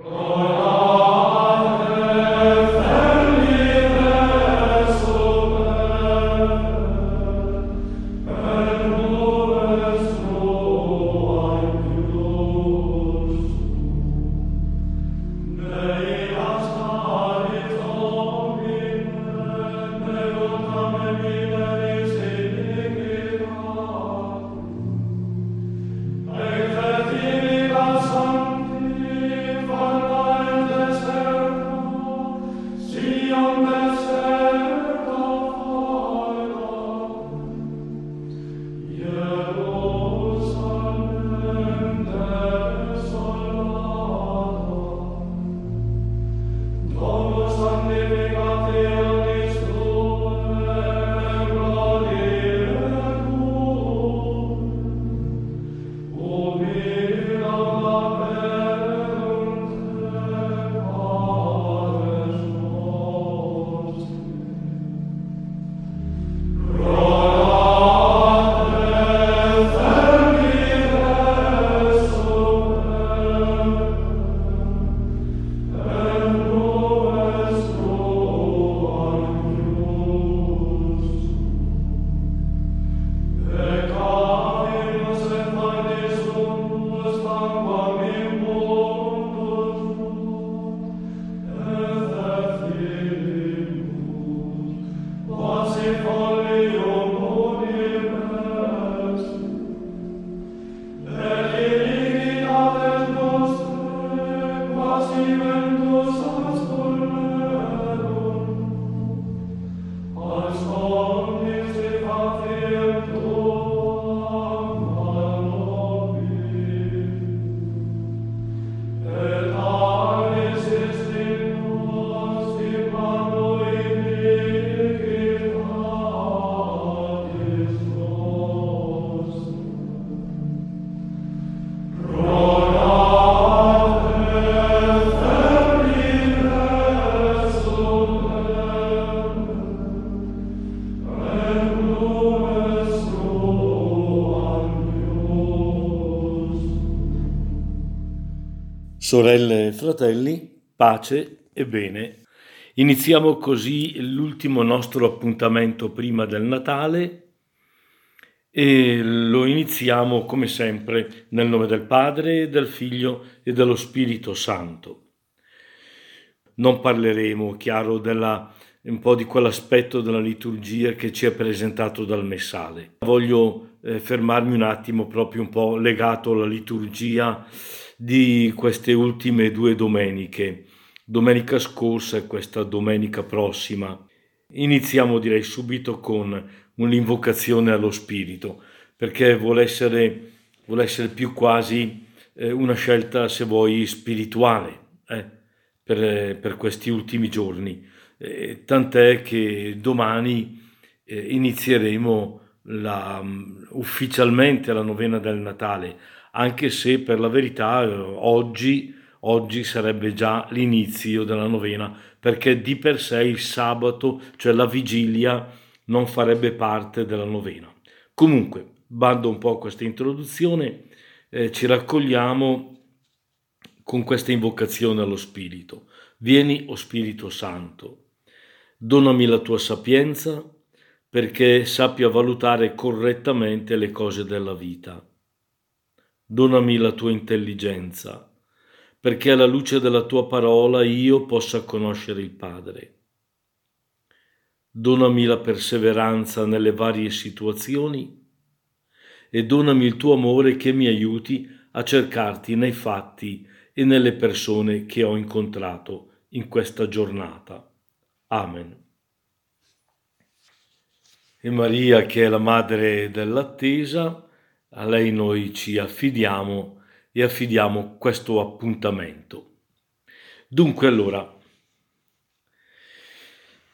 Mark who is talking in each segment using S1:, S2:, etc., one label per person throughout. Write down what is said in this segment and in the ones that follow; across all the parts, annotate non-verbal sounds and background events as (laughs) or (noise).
S1: Oh. Sorelle e fratelli, pace e bene. Iniziamo così l'ultimo nostro appuntamento prima del Natale e lo iniziamo come sempre nel nome del Padre, del Figlio e dello Spirito Santo. Non parleremo, chiaro, della, un po' di quell'aspetto della liturgia che ci è presentato dal Messale. Voglio eh, fermarmi un attimo proprio un po' legato alla liturgia di queste ultime due domeniche, domenica scorsa e questa domenica prossima. Iniziamo direi subito con un'invocazione allo Spirito, perché vuole essere, vuole essere più quasi eh, una scelta, se vuoi, spirituale eh, per, per, questi ultimi giorni. Eh, tant'è che domani eh, inizieremo la, ufficialmente la novena del Natale, anche se per la verità eh, oggi, oggi sarebbe già l'inizio della novena, perché di per sé il sabato, cioè la vigilia, non farebbe parte della novena. Comunque, bando un po' a questa introduzione, eh, ci raccogliamo con questa invocazione allo Spirito. Vieni, o Spirito Santo, donami la tua sapienza perché sappia valutare correttamente le cose della vita donami la tua intelligenza, perché alla luce della tua parola io possa conoscere il Padre. Donami la perseveranza nelle varie situazioni e donami il tuo amore che mi aiuti a cercarti nei fatti e nelle persone che ho incontrato in questa giornata. Amen. E Maria, che è la madre dell'attesa, a lei noi ci affidiamo e affidiamo questo appuntamento. Dunque allora,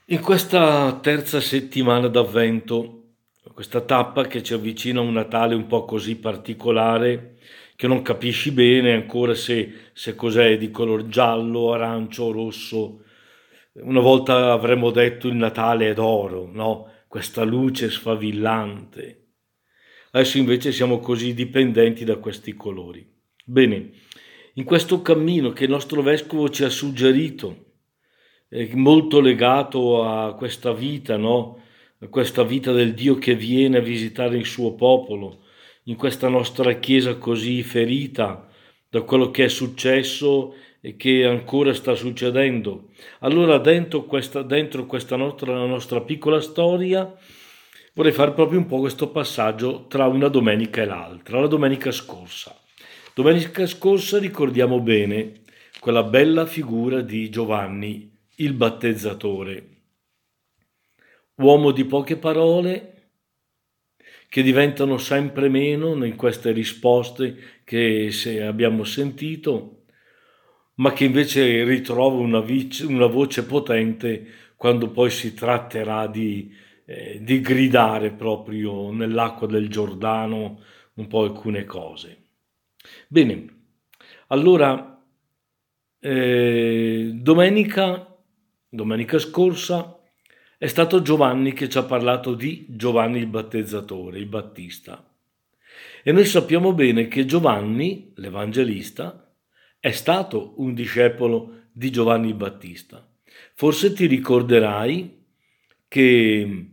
S1: in questa terza settimana d'avvento, questa tappa che ci avvicina a un Natale un po' così particolare, che non capisci bene ancora se, se cos'è di color giallo, arancio, rosso. Una volta avremmo detto il Natale è d'oro, no? Questa luce sfavillante. Adesso invece siamo così dipendenti da questi colori. Bene, in questo cammino che il nostro vescovo ci ha suggerito, molto legato a questa vita, no? a questa vita del Dio che viene a visitare il suo popolo, in questa nostra Chiesa così ferita da quello che è successo e che ancora sta succedendo. Allora dentro questa, dentro questa nostra, nostra piccola storia vorrei fare proprio un po' questo passaggio tra una domenica e l'altra, la domenica scorsa. Domenica scorsa ricordiamo bene quella bella figura di Giovanni, il battezzatore, uomo di poche parole, che diventano sempre meno in queste risposte che abbiamo sentito, ma che invece ritrova una, vice, una voce potente quando poi si tratterà di, eh, di gridare proprio nell'acqua del Giordano un po' alcune cose. Bene, allora eh, domenica, domenica scorsa è stato Giovanni che ci ha parlato di Giovanni il battezzatore, il Battista. E noi sappiamo bene che Giovanni, l'Evangelista, è stato un discepolo di Giovanni il Battista. Forse ti ricorderai che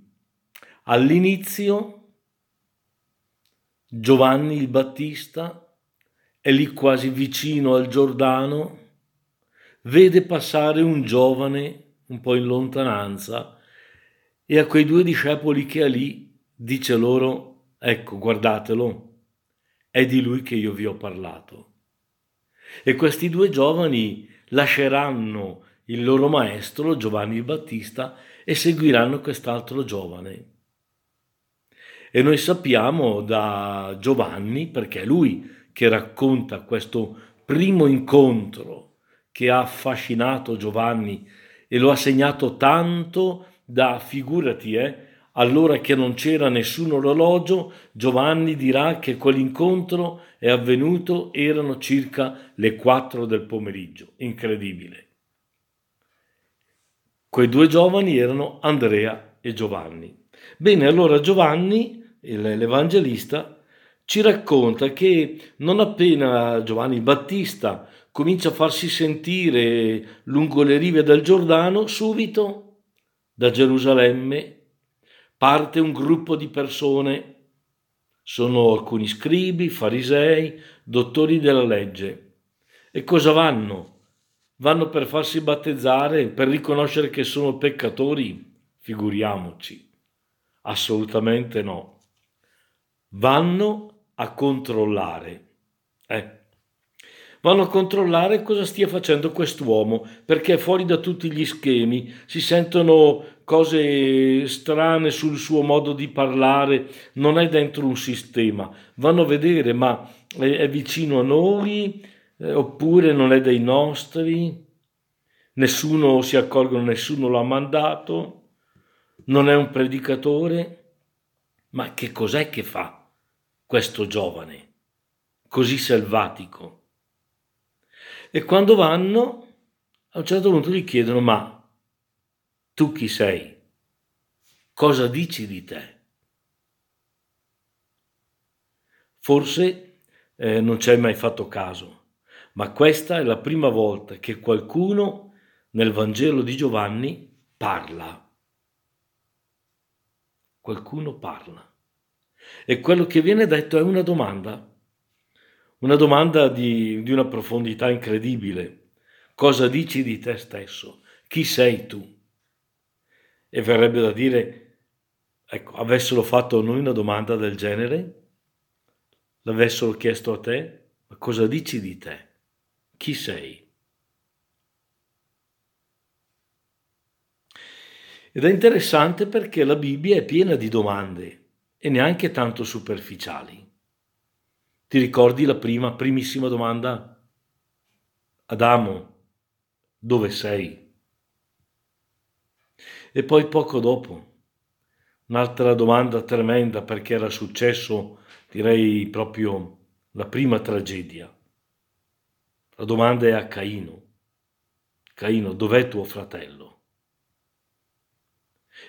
S1: all'inizio Giovanni il Battista è lì quasi vicino al Giordano, vede passare un giovane un po' in lontananza e a quei due discepoli che ha lì dice loro, ecco, guardatelo, è di lui che io vi ho parlato. E questi due giovani lasceranno il loro maestro, Giovanni il Battista, e seguiranno quest'altro giovane. E noi sappiamo da Giovanni, perché è lui che racconta questo primo incontro che ha affascinato Giovanni e lo ha segnato tanto da figurati, eh, allora che non c'era nessun orologio, Giovanni dirà che quell'incontro è avvenuto, erano circa le 4 del pomeriggio. Incredibile. Quei due giovani erano Andrea e Giovanni. Bene, allora Giovanni, l'Evangelista, ci racconta che non appena Giovanni Battista comincia a farsi sentire lungo le rive del Giordano, subito da Gerusalemme parte un gruppo di persone, sono alcuni scribi, farisei, dottori della legge. E cosa vanno? Vanno per farsi battezzare, per riconoscere che sono peccatori? Figuriamoci. Assolutamente no. Vanno a controllare. Eh, vanno a controllare cosa stia facendo quest'uomo, perché è fuori da tutti gli schemi, si sentono cose strane sul suo modo di parlare, non è dentro un sistema, vanno a vedere ma è, vicino a noi eh, oppure non è dei nostri, nessuno si accorgono, nessuno l'ha mandato, non è un predicatore, ma che cos'è che fa questo giovane così selvatico? E quando vanno, a un certo punto gli chiedono, ma tu chi sei? Cosa dici di te? Forse eh, non ci hai mai fatto caso, ma questa è la prima volta che qualcuno nel Vangelo di Giovanni parla. Qualcuno parla. E quello che viene detto è una domanda. Una domanda di, di una profondità incredibile. Cosa dici di te stesso? Chi sei tu? E verrebbe da dire, ecco, avessero fatto a noi una domanda del genere, l'avessero chiesto a te, ma cosa dici di te? Chi sei? Ed è interessante perché la Bibbia è piena di domande e neanche tanto superficiali. Ti ricordi la prima, primissima domanda? Adamo, dove sei? E poi poco dopo, un'altra domanda tremenda perché era successo, direi proprio la prima tragedia. La domanda è a Caino. Caino, dov'è tuo fratello?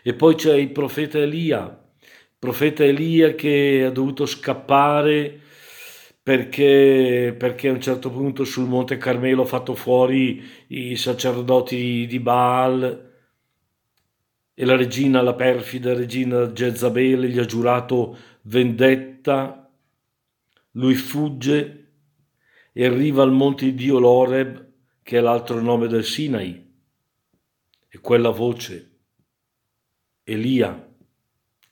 S1: E poi c'è il profeta Elia, profeta Elia che ha dovuto scappare perché, perché a un certo punto sul Monte Carmelo ha fatto fuori i sacerdoti di Baal e la regina, la perfida regina Jezabele gli ha giurato vendetta, lui fugge e arriva al monte di Dio Loreb, che è l'altro nome del Sinai, e quella voce, Elia,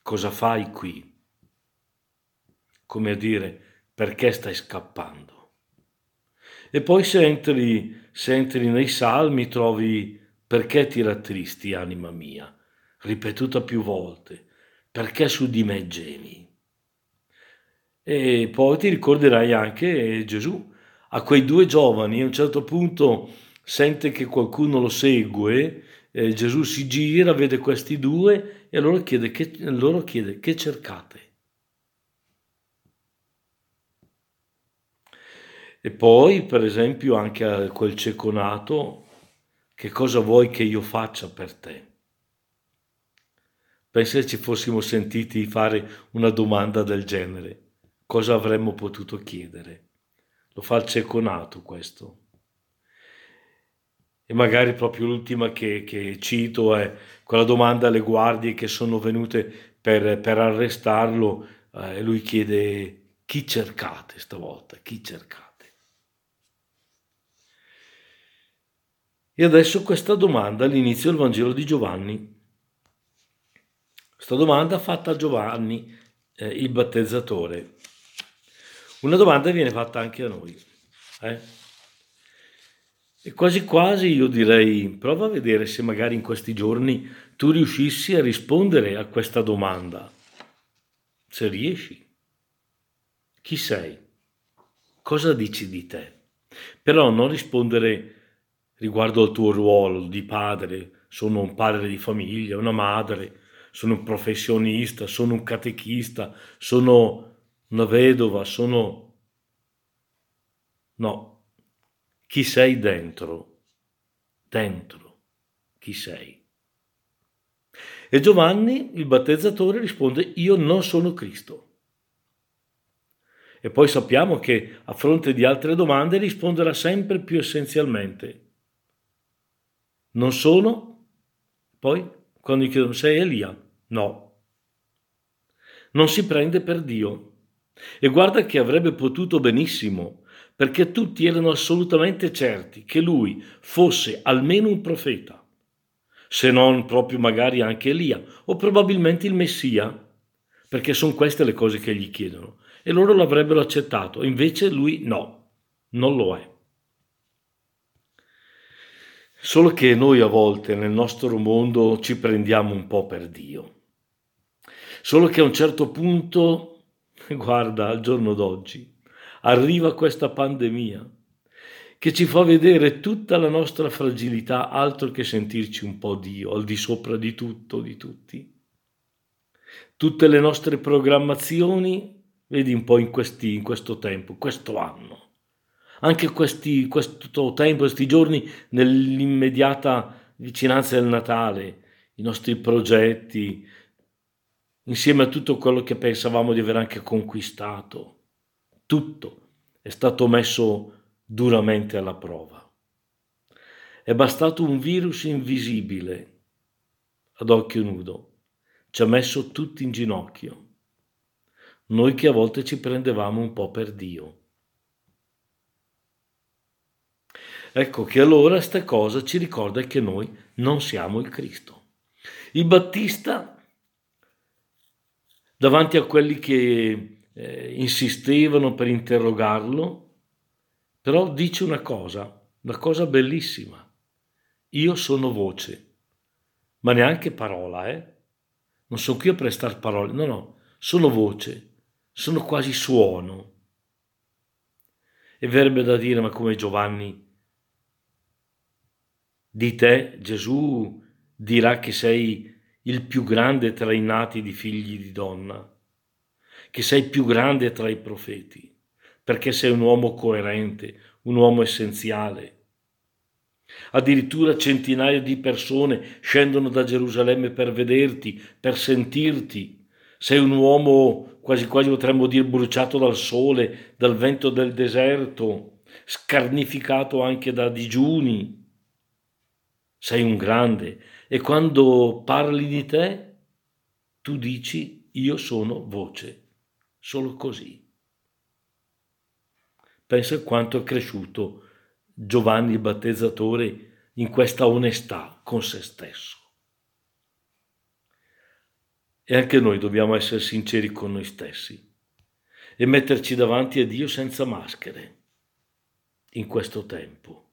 S1: cosa fai qui? Come a dire, perché stai scappando? E poi se entri, se entri nei salmi trovi perché ti rattristi, anima mia, ripetuta più volte, perché su di me gemi? E poi ti ricorderai anche Gesù, a quei due giovani, a un certo punto sente che qualcuno lo segue, eh, Gesù si gira, vede questi due e allora chiede che, loro chiede che cercate. E poi, per esempio, anche a quel cieco nato, che cosa vuoi che io faccia per te? Pensa se ci fossimo sentiti fare una domanda del genere, cosa avremmo potuto chiedere? Lo fa il cieco nato questo. E magari proprio l'ultima che, che, cito è quella domanda alle guardie che sono venute per, per arrestarlo eh, e lui chiede chi cercate stavolta, chi cercate? E adesso questa domanda all'inizio del Vangelo di Giovanni. Questa domanda fatta a Giovanni, eh, il battezzatore. Una domanda viene fatta anche a noi. Eh? E quasi quasi io direi, prova a vedere se magari in questi giorni tu riuscissi a rispondere a questa domanda. Se riesci. Chi sei? Cosa dici di te? Però non rispondere riguardo al tuo ruolo di padre, sono un padre di famiglia, una madre, sono un professionista, sono un catechista, sono una vedova, sono... No, chi sei dentro? Dentro, chi sei? E Giovanni, il battezzatore, risponde, io non sono Cristo. E poi sappiamo che a fronte di altre domande risponderà sempre più essenzialmente, non sono? Poi, quando gli chiedono, sei Elia? No. Non si prende per Dio. E guarda che avrebbe potuto benissimo, perché tutti erano assolutamente certi che lui fosse almeno un profeta, se non proprio magari anche Elia, o probabilmente il Messia, perché sono queste le cose che gli chiedono. E loro l'avrebbero accettato, invece lui no, non lo è. Solo che noi a volte nel nostro mondo ci prendiamo un po' per Dio. Solo che a un certo punto, (laughs) guarda, al giorno d'oggi, arriva questa pandemia che ci fa vedere tutta la nostra fragilità, altro che sentirci un po' Dio, al di sopra di tutto, di tutti. Tutte le nostre programmazioni, vedi un po' in, questi, in questo tempo, questo anno anche questi, questo tempo, questi giorni nell'immediata vicinanza del Natale, i nostri progetti, insieme a tutto quello che pensavamo di aver anche conquistato, tutto è stato messo duramente alla prova. È bastato un virus invisibile ad occhio nudo, ci ha messo tutti in ginocchio. Noi che a volte ci prendevamo un po' per Dio. Ecco che allora questa cosa ci ricorda che noi non siamo il Cristo. Il Battista, davanti a quelli che eh, insistevano per interrogarlo, però dice una cosa, una cosa bellissima. Io sono voce, ma neanche parola, eh? Non sono qui a prestare parole, no, no, sono voce, sono quasi suono. E verrebbe da dire, ma come Giovanni di te Gesù dirà che sei il più grande tra i nati di figli di donna, che sei più grande tra i profeti, perché sei un uomo coerente, un uomo essenziale. Addirittura centinaia di persone scendono da Gerusalemme per vederti, per sentirti, sei un uomo quasi quasi potremmo dire bruciato dal sole, dal vento del deserto, scarnificato anche da digiuni. Sei un grande e quando parli di te, tu dici io sono voce, solo così. Pensa quanto è cresciuto Giovanni il battezzatore in questa onestà con se stesso. E anche noi dobbiamo essere sinceri con noi stessi e metterci davanti a Dio senza maschere in questo tempo.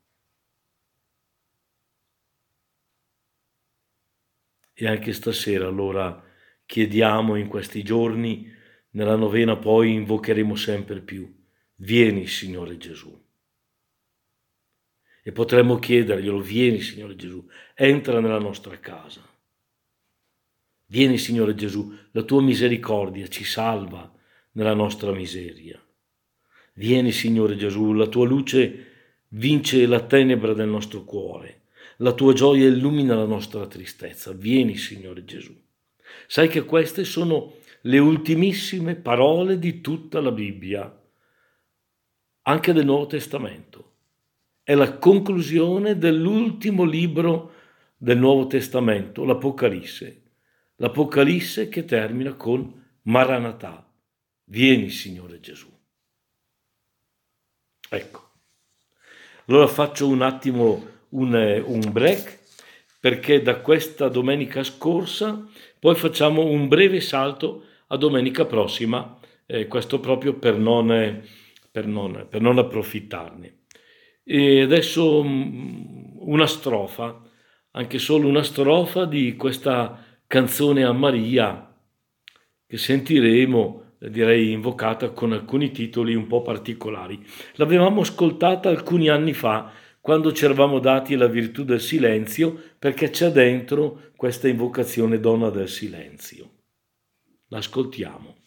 S1: E anche stasera allora chiediamo in questi giorni, nella novena poi invocheremo sempre più, vieni Signore Gesù. E potremmo chiederglielo, vieni Signore Gesù, entra nella nostra casa. Vieni Signore Gesù, la tua misericordia ci salva nella nostra miseria. Vieni Signore Gesù, la tua luce vince la tenebra del nostro cuore, la tua gioia illumina la nostra tristezza. Vieni Signore Gesù. Sai che queste sono le ultimissime parole di tutta la Bibbia, anche del Nuovo Testamento. È la conclusione dell'ultimo libro del Nuovo Testamento, l'Apocalisse l'Apocalisse che termina con Maranatà. Vieni, Signore Gesù. Ecco. Allora faccio un attimo un, un break perché da questa domenica scorsa poi facciamo un breve salto a domenica prossima, eh, questo proprio per non, per non, per non approfittarne. E adesso mm, una strofa, anche solo una strofa di questa canzone a Maria che sentiremo, direi, invocata con alcuni titoli un po' particolari. L'avevamo ascoltata alcuni anni fa quando ci eravamo dati la virtù del silenzio perché c'è dentro questa invocazione donna del silenzio. L'ascoltiamo.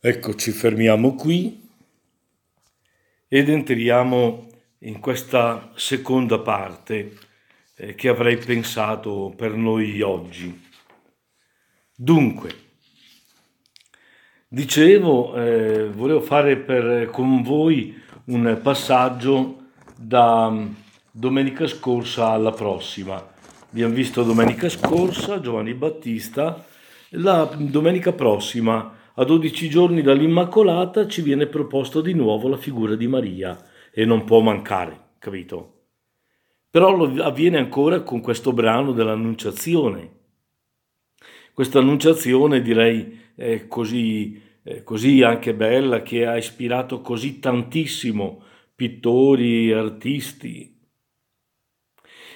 S1: Ecco, ci fermiamo qui ed entriamo in questa seconda parte eh, che avrei pensato per noi oggi. Dunque, dicevo, eh, volevo fare per, con voi un passaggio da mm, domenica scorsa alla prossima. Abbiamo visto domenica scorsa Giovanni Battista, la domenica prossima a 12 giorni dall'Immacolata ci viene proposto di nuovo la figura di Maria e non può mancare, capito? Però lo avviene ancora con questo brano dell'Annunciazione. Questa Annunciazione direi è così, è così anche bella che ha ispirato così tantissimo pittori, artisti.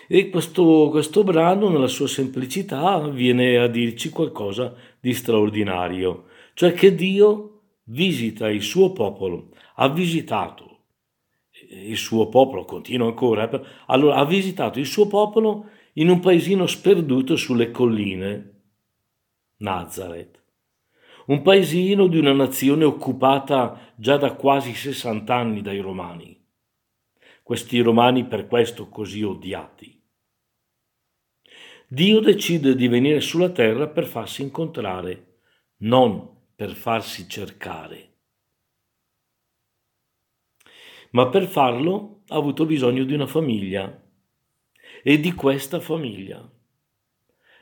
S1: E questo, questo brano nella sua semplicità viene a dirci qualcosa di straordinario cioè che Dio visita il suo popolo, ha visitato il suo popolo, continua ancora, eh, allora ha visitato il suo popolo in un paesino sperduto sulle colline, Nazareth, un paesino di una nazione occupata già da quasi 60 anni dai romani, questi romani per questo così odiati. Dio decide di venire sulla terra per farsi incontrare, non per farsi cercare. Ma per farlo ha avuto bisogno di una famiglia e di questa famiglia.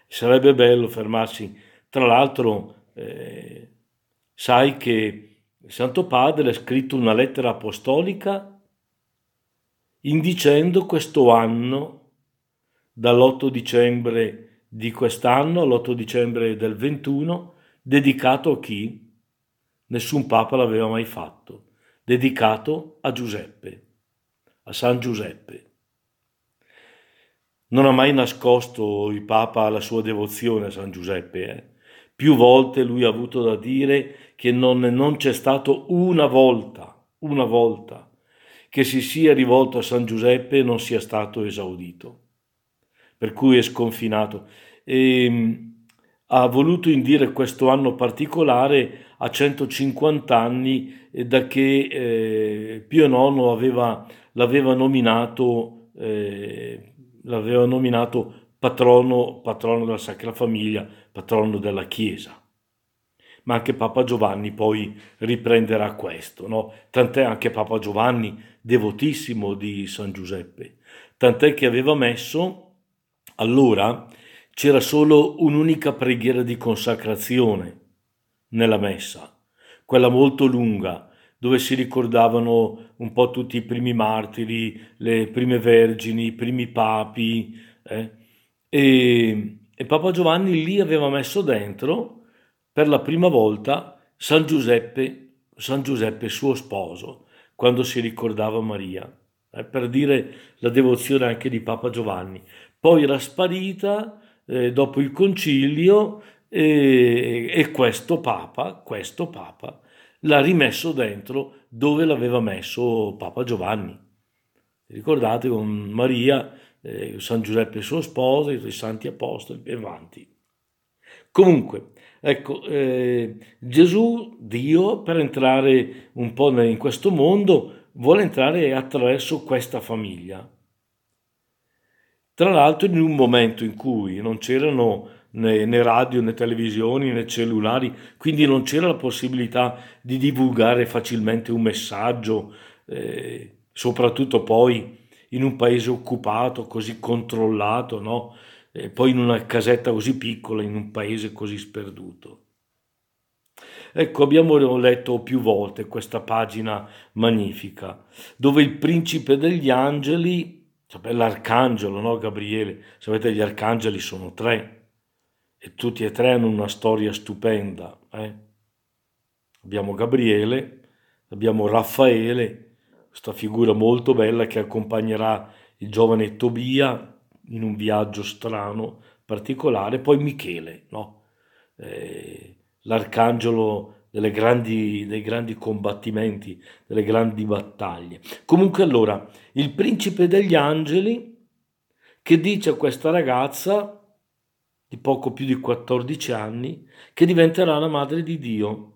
S1: Sarebbe bello fermarsi. Tra l'altro, eh, sai che il Santo Padre ha scritto una lettera apostolica indicendo questo anno, dall'8 dicembre di quest'anno all'8 dicembre del 21, dedicato a chi? Nessun Papa l'aveva mai fatto, dedicato a Giuseppe, a San Giuseppe. Non ha mai nascosto il Papa la sua devozione a San Giuseppe. Eh? Più volte lui ha avuto da dire che non, non c'è stato una volta, una volta, che si sia rivolto a San Giuseppe e non sia stato esaudito. Per cui è sconfinato. E, ehm, ha voluto indire questo anno particolare a 150 anni da che eh, Pio IX aveva, l'aveva nominato eh, l'aveva nominato patrono, patrono della Sacra Famiglia, patrono della Chiesa. Ma anche Papa Giovanni poi riprenderà questo, no? Tant'è anche Papa Giovanni devotissimo di San Giuseppe, tant'è che aveva messo, allora c'era solo un'unica preghiera di consacrazione nella messa, quella molto lunga, dove si ricordavano un po' tutti i primi martiri, le prime vergini, i primi papi. Eh? E, e Papa Giovanni lì aveva messo dentro per la prima volta San Giuseppe, San Giuseppe suo sposo, quando si ricordava Maria, eh, per dire la devozione anche di Papa Giovanni. Poi era sparita eh, dopo il concilio e, e questo Papa, questo Papa l'ha rimesso dentro dove l'aveva messo Papa Giovanni. Ricordate con Maria, eh, San Giuseppe suo sposo, i santi apostoli e avanti. Comunque, ecco, eh, Gesù, Dio, per entrare un po' in questo mondo, vuole entrare attraverso questa famiglia. Tra l'altro in un momento in cui non c'erano né, né radio né televisioni né cellulari, quindi non c'era la possibilità di divulgare facilmente un messaggio, eh, soprattutto poi in un paese occupato, così controllato, no? E poi in una casetta così piccola, in un paese così sperduto. Ecco, abbiamo letto più volte questa pagina magnifica, dove il principe degli angeli, cioè l'arcangelo, no, Gabriele, sapete gli arcangeli sono tre, e tutti e tre hanno una storia stupenda. Eh? Abbiamo Gabriele, abbiamo Raffaele, questa figura molto bella che accompagnerà il giovane Tobia in un viaggio strano, particolare, poi Michele, no? eh, l'arcangelo grandi, dei grandi combattimenti, delle grandi battaglie. Comunque allora, il principe degli angeli che dice a questa ragazza di poco più di 14 anni, che diventerà la madre di Dio,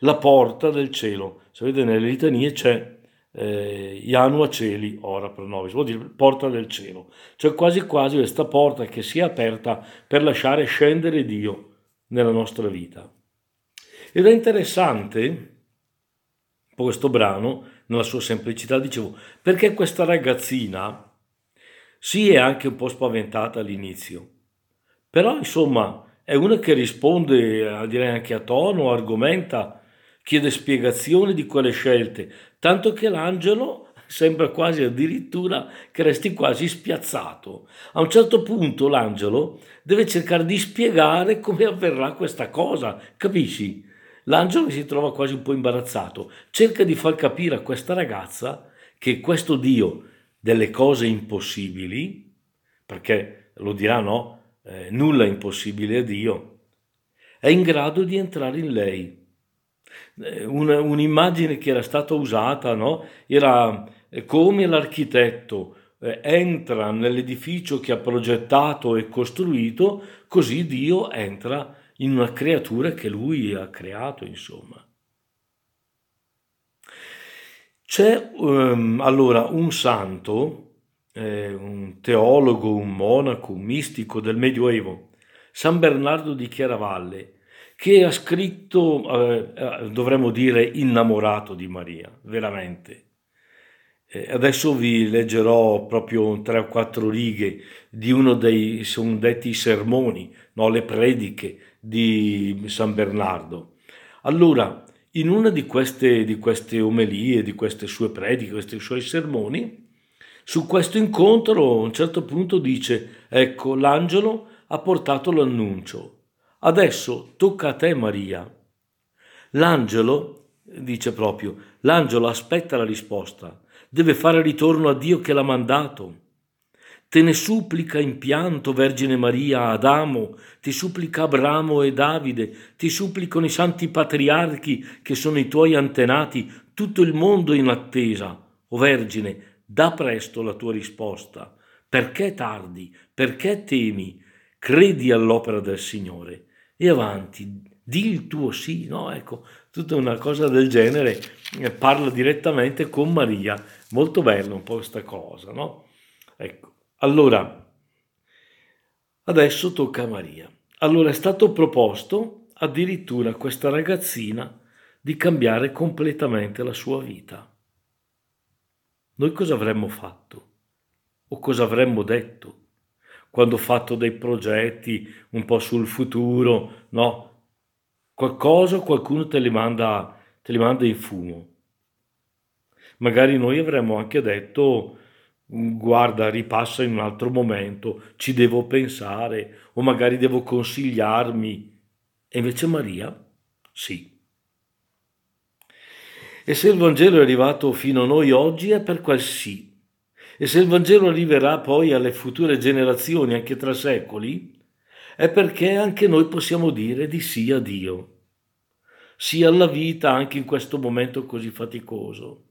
S1: la porta del cielo. Sapete, nelle litanie c'è eh, Ianua Celi, ora per nove, vuol dire porta del cielo. Cioè quasi quasi questa porta che si è aperta per lasciare scendere Dio nella nostra vita. Ed è interessante, questo brano, nella sua semplicità, dicevo, perché questa ragazzina si è anche un po' spaventata all'inizio però insomma è una che risponde, direi anche a tono, argomenta, chiede spiegazioni di quelle scelte, tanto che l'angelo (laughs) sembra quasi addirittura che resti quasi spiazzato. A un certo punto l'angelo deve cercare di spiegare come avverrà questa cosa, capisci? L'angelo si trova quasi un po' imbarazzato, cerca di far capire a questa ragazza che questo Dio delle cose impossibili, perché lo dirà no, eh, nulla è impossibile a Dio, è in grado di entrare in lei. Eh, una, un'immagine che era stata usata no? era come l'architetto eh, entra nell'edificio che ha progettato e costruito, così Dio entra in una creatura che lui ha creato, insomma. C'è um, allora un santo, eh, un teologo, un monaco, un mistico del Medioevo, San Bernardo di Chiaravalle, che ha scritto, eh, eh dovremmo dire, innamorato di Maria, veramente. Eh, adesso vi leggerò proprio tre o quattro righe di uno dei, sono detti sermoni, no, le prediche di San Bernardo. Allora, in una di queste, di queste omelie, di queste sue prediche, questi suoi sermoni, su questo incontro a un certo punto dice, ecco, l'angelo ha portato l'annuncio, adesso tocca a te Maria. L'angelo, dice proprio, l'angelo aspetta la risposta, deve fare ritorno a Dio che l'ha mandato. Te ne supplica in pianto, Vergine Maria, Adamo, ti supplica Abramo e Davide, ti supplicano i santi patriarchi che sono i tuoi antenati, tutto il mondo in attesa. O Vergine, da presto la tua risposta. Perché tardi? Perché temi? Credi all'opera del Signore. E avanti, di il tuo sì, no? Ecco, tutta una cosa del genere eh, parla direttamente con Maria. Molto bella un po' questa cosa, no? Ecco, allora, adesso tocca a Maria. Allora è stato proposto addirittura a questa ragazzina di cambiare completamente la sua vita. Noi cosa avremmo fatto? O cosa avremmo detto? Quando ho fatto dei progetti un po' sul futuro, no? qualcosa qualcuno te li manda, te li manda in fumo. Magari noi avremmo anche detto guarda, ripassa in un altro momento, ci devo pensare o magari devo consigliarmi. E invece Maria, sì. E se il Vangelo è arrivato fino a noi oggi è per quel sì. E se il Vangelo arriverà poi alle future generazioni, anche tra secoli, è perché anche noi possiamo dire di sì a Dio, sì alla vita anche in questo momento così faticoso,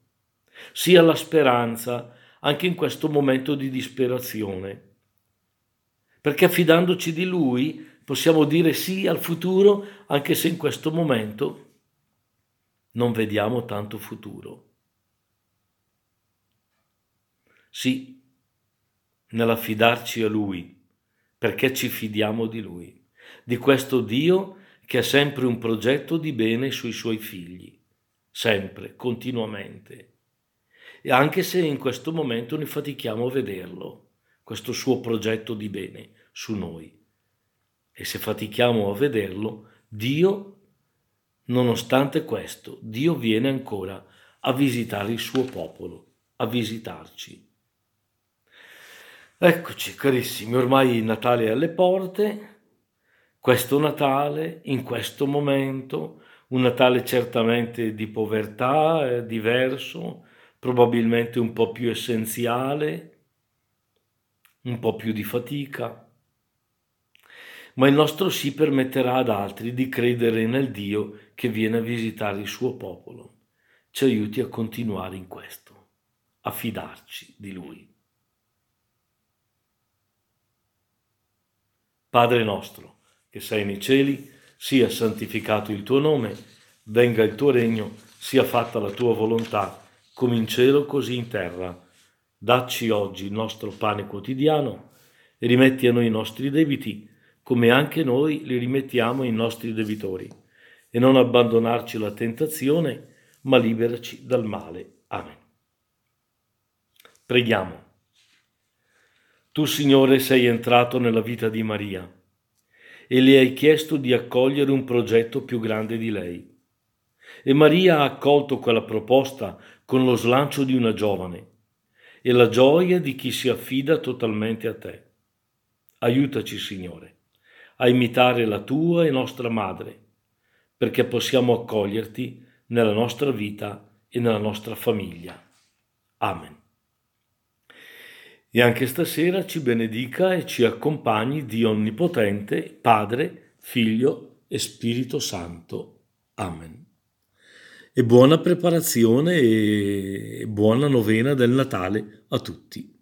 S1: sì alla speranza anche in questo momento di disperazione. Perché affidandoci di Lui possiamo dire sì al futuro anche se in questo momento non vediamo tanto futuro. Sì, nell'affidarci a Lui perché ci fidiamo di Lui, di questo Dio che ha sempre un progetto di bene sui suoi figli, sempre, continuamente. E anche se in questo momento ne fatichiamo a vederlo, questo suo progetto di bene su noi. E se fatichiamo a vederlo, Dio, nonostante questo, Dio viene ancora a visitare il suo popolo, a visitarci. Eccoci carissimi, ormai il Natale è alle porte, questo Natale, in questo momento, un Natale certamente di povertà, eh, diverso, probabilmente un po' più essenziale, un po' più di fatica, ma il nostro sì permetterà ad altri di credere nel Dio che viene a visitare il suo popolo. Ci aiuti a continuare in questo, a fidarci di Lui. Padre nostro, che sei nei cieli, sia santificato il tuo nome, venga il tuo regno, sia fatta la tua volontà, come in cielo così in terra. Dacci oggi il nostro pane quotidiano e rimetti a noi i nostri debiti, come anche noi li rimettiamo ai nostri debitori, e non abbandonarci alla tentazione, ma liberaci dal male. Amen. Preghiamo. Tu, Signore, sei entrato nella vita di Maria e le hai chiesto di accogliere un progetto più grande di lei. E Maria ha accolto quella proposta con lo slancio di una giovane e la gioia di chi si affida totalmente a te. Aiutaci, Signore, a imitare la tua e nostra madre, perché possiamo accoglierti nella nostra vita e nella nostra famiglia. Amen. E anche stasera ci benedica e ci accompagni Dio Onnipotente, Padre, Figlio e Spirito Santo. Amen. E buona preparazione e buona novena del Natale a tutti.